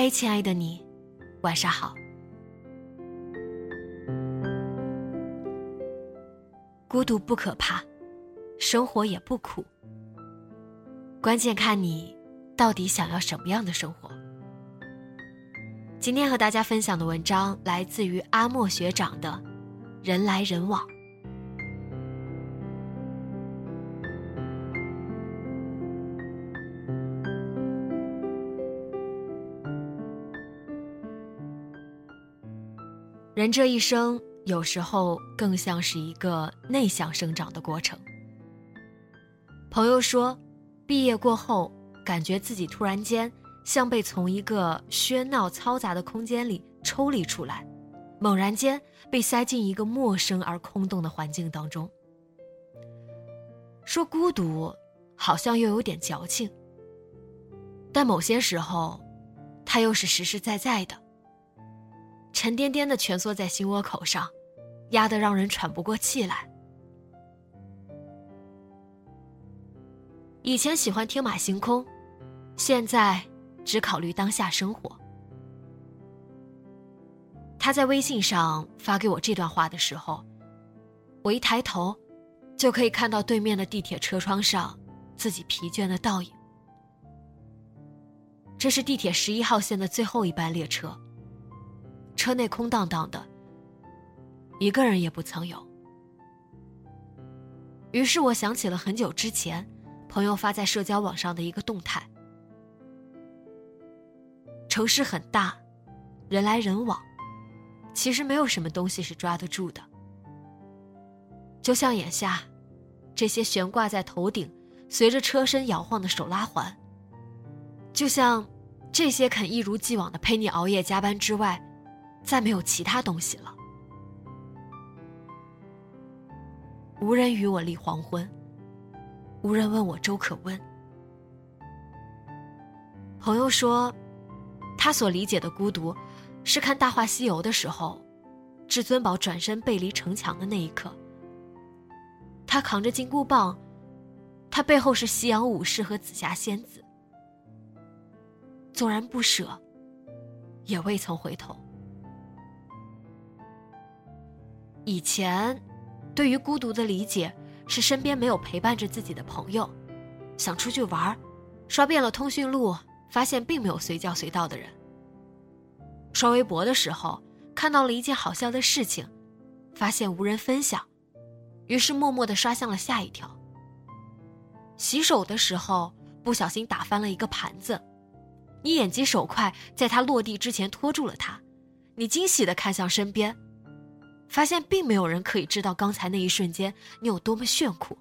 嗨，亲爱的你，晚上好。孤独不可怕，生活也不苦，关键看你到底想要什么样的生活。今天和大家分享的文章来自于阿莫学长的《人来人往》。人这一生，有时候更像是一个内向生长的过程。朋友说，毕业过后，感觉自己突然间像被从一个喧闹嘈杂的空间里抽离出来，猛然间被塞进一个陌生而空洞的环境当中。说孤独，好像又有点矫情，但某些时候，它又是实实在在的。沉甸甸的蜷缩在心窝口上，压得让人喘不过气来。以前喜欢天马行空，现在只考虑当下生活。他在微信上发给我这段话的时候，我一抬头，就可以看到对面的地铁车窗上自己疲倦的倒影。这是地铁十一号线的最后一班列车。车内空荡荡的，一个人也不曾有。于是我想起了很久之前，朋友发在社交网上的一个动态：城市很大，人来人往，其实没有什么东西是抓得住的。就像眼下，这些悬挂在头顶、随着车身摇晃的手拉环，就像这些肯一如既往的陪你熬夜加班之外。再没有其他东西了。无人与我立黄昏，无人问我粥可温。朋友说，他所理解的孤独，是看《大话西游》的时候，至尊宝转身背离城墙的那一刻。他扛着金箍棒，他背后是夕阳武士和紫霞仙子，纵然不舍，也未曾回头。以前，对于孤独的理解是身边没有陪伴着自己的朋友，想出去玩刷遍了通讯录，发现并没有随叫随到的人。刷微博的时候看到了一件好笑的事情，发现无人分享，于是默默的刷向了下一条。洗手的时候不小心打翻了一个盘子，你眼疾手快，在它落地之前拖住了它，你惊喜的看向身边。发现并没有人可以知道刚才那一瞬间你有多么炫酷，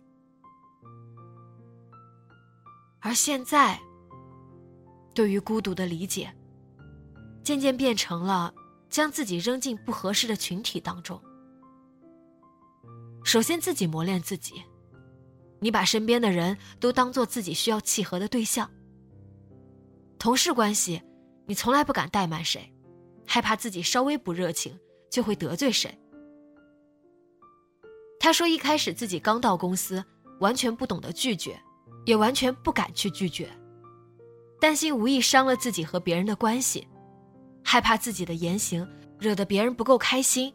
而现在，对于孤独的理解，渐渐变成了将自己扔进不合适的群体当中。首先自己磨练自己，你把身边的人都当做自己需要契合的对象。同事关系，你从来不敢怠慢谁，害怕自己稍微不热情就会得罪谁。他说：“一开始自己刚到公司，完全不懂得拒绝，也完全不敢去拒绝，担心无意伤了自己和别人的关系，害怕自己的言行惹得别人不够开心，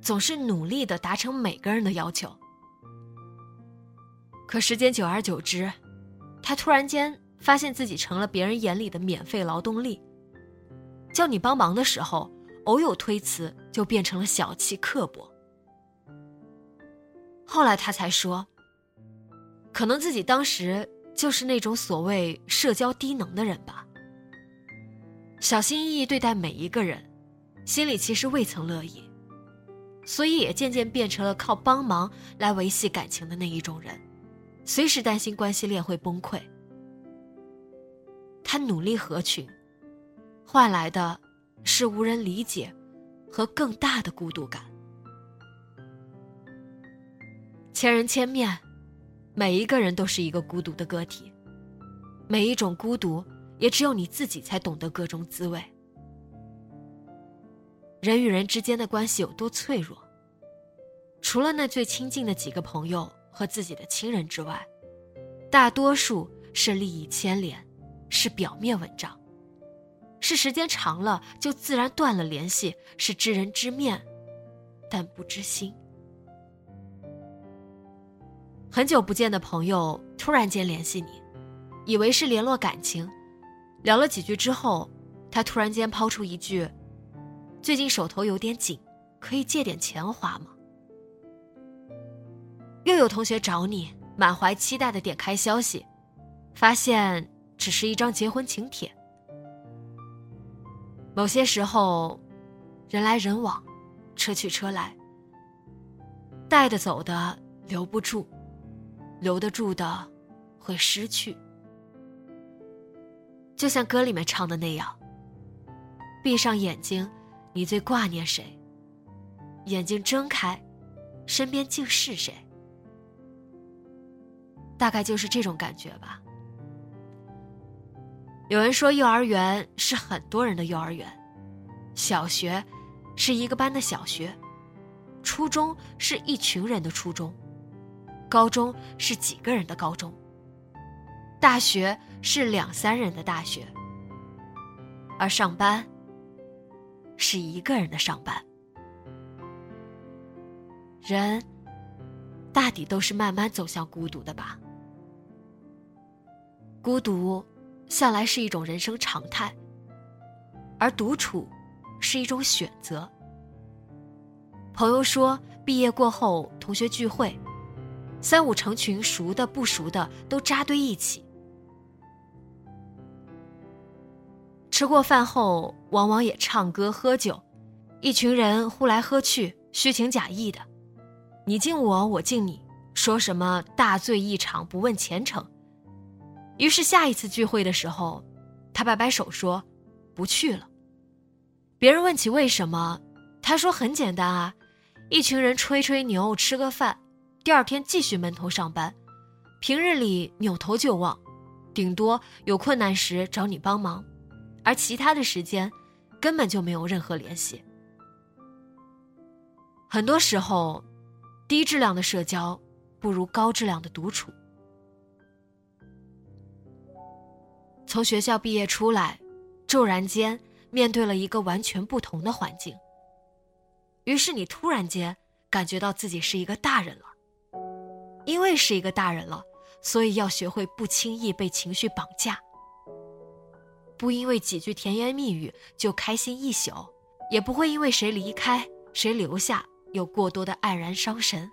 总是努力的达成每个人的要求。可时间久而久之，他突然间发现自己成了别人眼里的免费劳动力。叫你帮忙的时候，偶有推辞，就变成了小气刻薄。后来他才说，可能自己当时就是那种所谓社交低能的人吧。小心翼翼对待每一个人，心里其实未曾乐意，所以也渐渐变成了靠帮忙来维系感情的那一种人，随时担心关系链会崩溃。他努力合群，换来的是无人理解和更大的孤独感。千人千面，每一个人都是一个孤独的个体，每一种孤独。也只有你自己才懂得各种滋味。人与人之间的关系有多脆弱？除了那最亲近的几个朋友和自己的亲人之外，大多数是利益牵连，是表面文章，是时间长了就自然断了联系，是知人知面，但不知心。很久不见的朋友突然间联系你，以为是联络感情。聊了几句之后，他突然间抛出一句：“最近手头有点紧，可以借点钱花吗？”又有同学找你，满怀期待的点开消息，发现只是一张结婚请帖。某些时候，人来人往，车去车来，带的走的留不住，留得住的会失去。就像歌里面唱的那样，闭上眼睛，你最挂念谁？眼睛睁开，身边竟是谁？大概就是这种感觉吧。有人说，幼儿园是很多人的幼儿园，小学是一个班的小学，初中是一群人的初中，高中是几个人的高中。大学是两三人的大学，而上班是一个人的上班。人大抵都是慢慢走向孤独的吧？孤独向来是一种人生常态，而独处是一种选择。朋友说，毕业过后同学聚会，三五成群，熟的不熟的都扎堆一起。吃过饭后，往往也唱歌喝酒，一群人呼来喝去，虚情假意的，你敬我，我敬你，说什么大醉一场，不问前程。于是下一次聚会的时候，他摆摆手说不去了。别人问起为什么，他说很简单啊，一群人吹吹牛，吃个饭，第二天继续闷头上班，平日里扭头就忘，顶多有困难时找你帮忙。而其他的时间，根本就没有任何联系。很多时候，低质量的社交不如高质量的独处。从学校毕业出来，骤然间面对了一个完全不同的环境。于是你突然间感觉到自己是一个大人了。因为是一个大人了，所以要学会不轻易被情绪绑架。不因为几句甜言蜜语就开心一宿，也不会因为谁离开谁留下有过多的黯然伤神。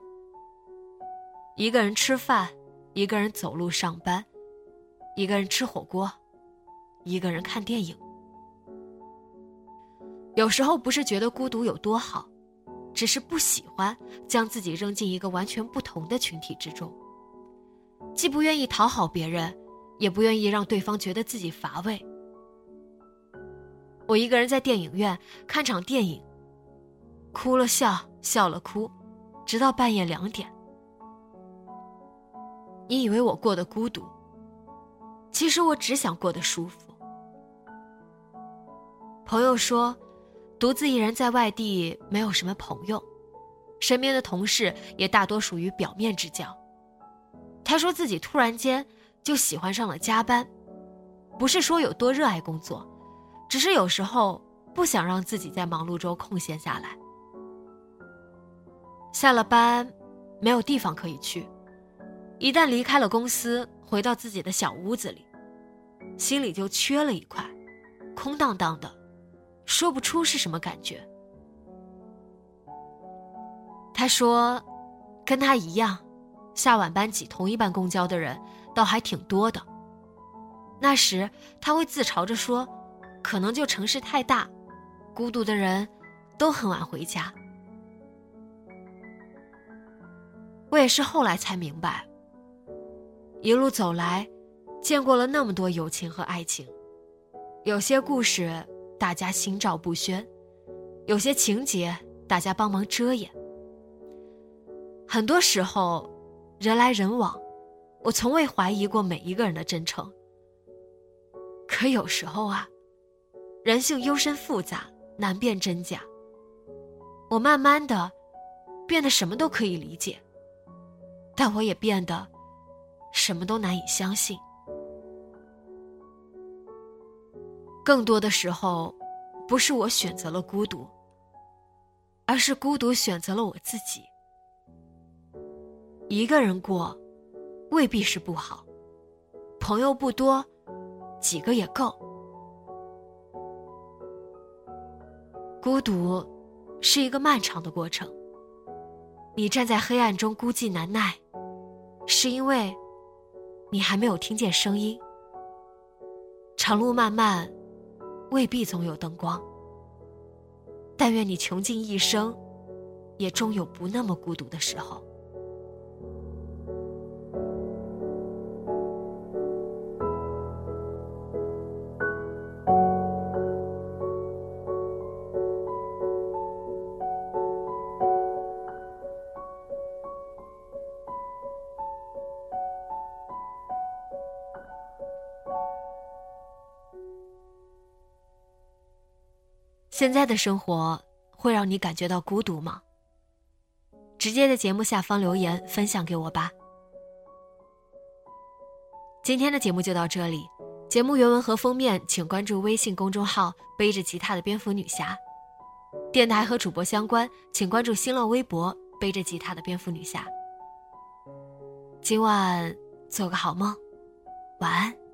一个人吃饭，一个人走路上班，一个人吃火锅，一个人看电影。有时候不是觉得孤独有多好，只是不喜欢将自己扔进一个完全不同的群体之中，既不愿意讨好别人，也不愿意让对方觉得自己乏味。我一个人在电影院看场电影，哭了笑，笑了哭，直到半夜两点。你以为我过得孤独，其实我只想过得舒服。朋友说，独自一人在外地没有什么朋友，身边的同事也大多属于表面之交。他说自己突然间就喜欢上了加班，不是说有多热爱工作。只是有时候不想让自己在忙碌中空闲下来。下了班，没有地方可以去，一旦离开了公司，回到自己的小屋子里，心里就缺了一块，空荡荡的，说不出是什么感觉。他说，跟他一样，下晚班挤同一班公交的人倒还挺多的。那时他会自嘲着说，可能就城市太大，孤独的人都很晚回家。我也是后来才明白，一路走来，见过了那么多友情和爱情，有些故事大家心照不宣，有些情节大家帮忙遮掩。很多时候，人来人往，我从未怀疑过每一个人的真诚。可有时候啊，人性幽深复杂，难辨真假。我慢慢的，变得什么都可以理解。但我也变得什么都难以相信。更多的时候，不是我选择了孤独，而是孤独选择了我自己。一个人过，未必是不好。朋友不多，几个也够。孤独是一个漫长的过程。你站在黑暗中孤寂难耐。是因为，你还没有听见声音。长路漫漫，未必总有灯光。但愿你穷尽一生，也终有不那么孤独的时候。现在的生活会让你感觉到孤独吗？直接在节目下方留言分享给我吧。今天的节目就到这里，节目原文和封面请关注微信公众号“背着吉他的蝙蝠女侠”，电台和主播相关请关注新浪微博“背着吉他的蝙蝠女侠”。今晚做个好梦，晚安。